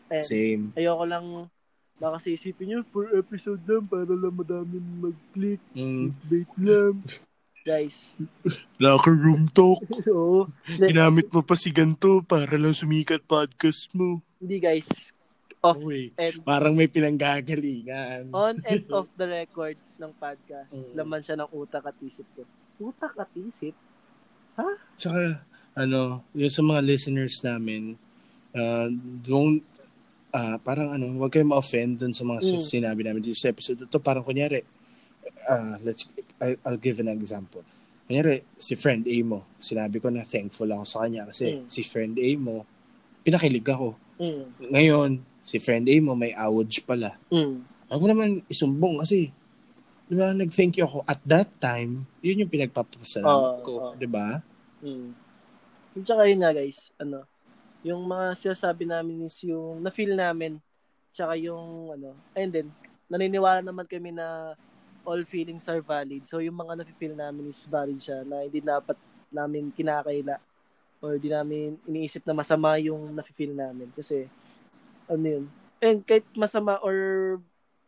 and Same. ayoko lang, baka sisipin nyo, per episode lang, para lang madami mag-click, Mm. bait lang. guys, Locker room talk. oo. Ginamit mo pa si ganito para lang sumikat podcast mo. hindi, guys. Off Okay. and Parang may pinanggagalingan. on and off the record ng podcast, Mm. laman siya ng utak at isip ko. Utak at isip? Tsaka, ano, yung sa mga listeners namin, uh, don't, ah, parang ano, huwag kayong ma-offend dun sa mga Mm. sinabi namin dito sa episode. Ito parang kunyari, ah, let's, I, I'll give an example. Kunyari, si friend A mo, sinabi ko na thankful ako sa kanya kasi Mm. si friend A mo, pinakilig ako. Mm. Ngayon, si friend A mo may awage pala. Mm. Ako naman isumbong kasi, di ba, nag-thank you ako at that time, yun yung pinagpapasalamat Oo, ko, oo. di ba? Mm. Tsaka yun nga guys, ano, yung mga sinasabi namin is yung na-feel namin, tsaka yung ano, and then, naniniwala naman kami na all feelings are valid. So yung mga na-feel namin is valid siya na hindi dapat namin kinakaila or di namin iniisip na masama yung na-feel namin. Kasi, ano yun, and kahit masama or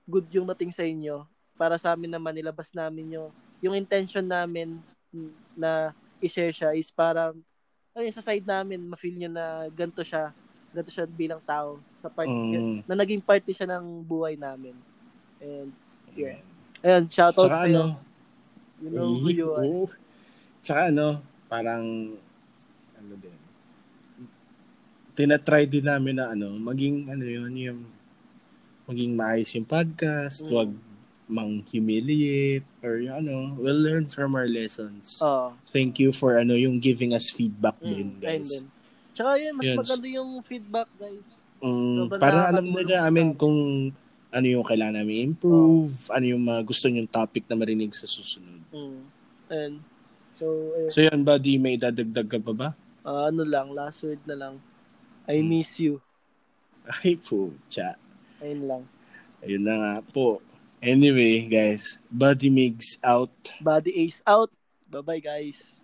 good yung nating sa inyo, para sa amin naman, nilabas namin yung, yung intention namin na i-share siya is parang ayun, sa side namin, ma-feel nyo na ganito siya, ganito siya bilang tao sa part, Mm. na naging party siya ng buhay namin. And, yeah. Ayun, shoutout Tsaka sa'yo. ano, You know who you are. oo. Tsaka ano, parang, ano din, tinatry din namin na ano, maging, ano yun, yung, maging maayos yung podcast, Mm. wag mang humiliate, or yung ano, we'll learn from our lessons. Oo. Thank you for ano, yung giving us feedback Mm, din, guys. din. Tsaka yun, mas Yun. maganda yung feedback, guys. Mm, Sobrang para alam nila amin amin. kung ano yung kailangan namin improve, ano yung mga gusto nyong topic na marinig sa susunod. Mm. Ayun. So, ayun. So yan, buddy, may dadagdag ka pa ba? Ah, ano lang, last word na lang. I miss you. Ay po, cha. Ayun lang. Ayun na nga po. Anyway, guys, Buddy Migs out. Body Ace out. Bye-bye, guys.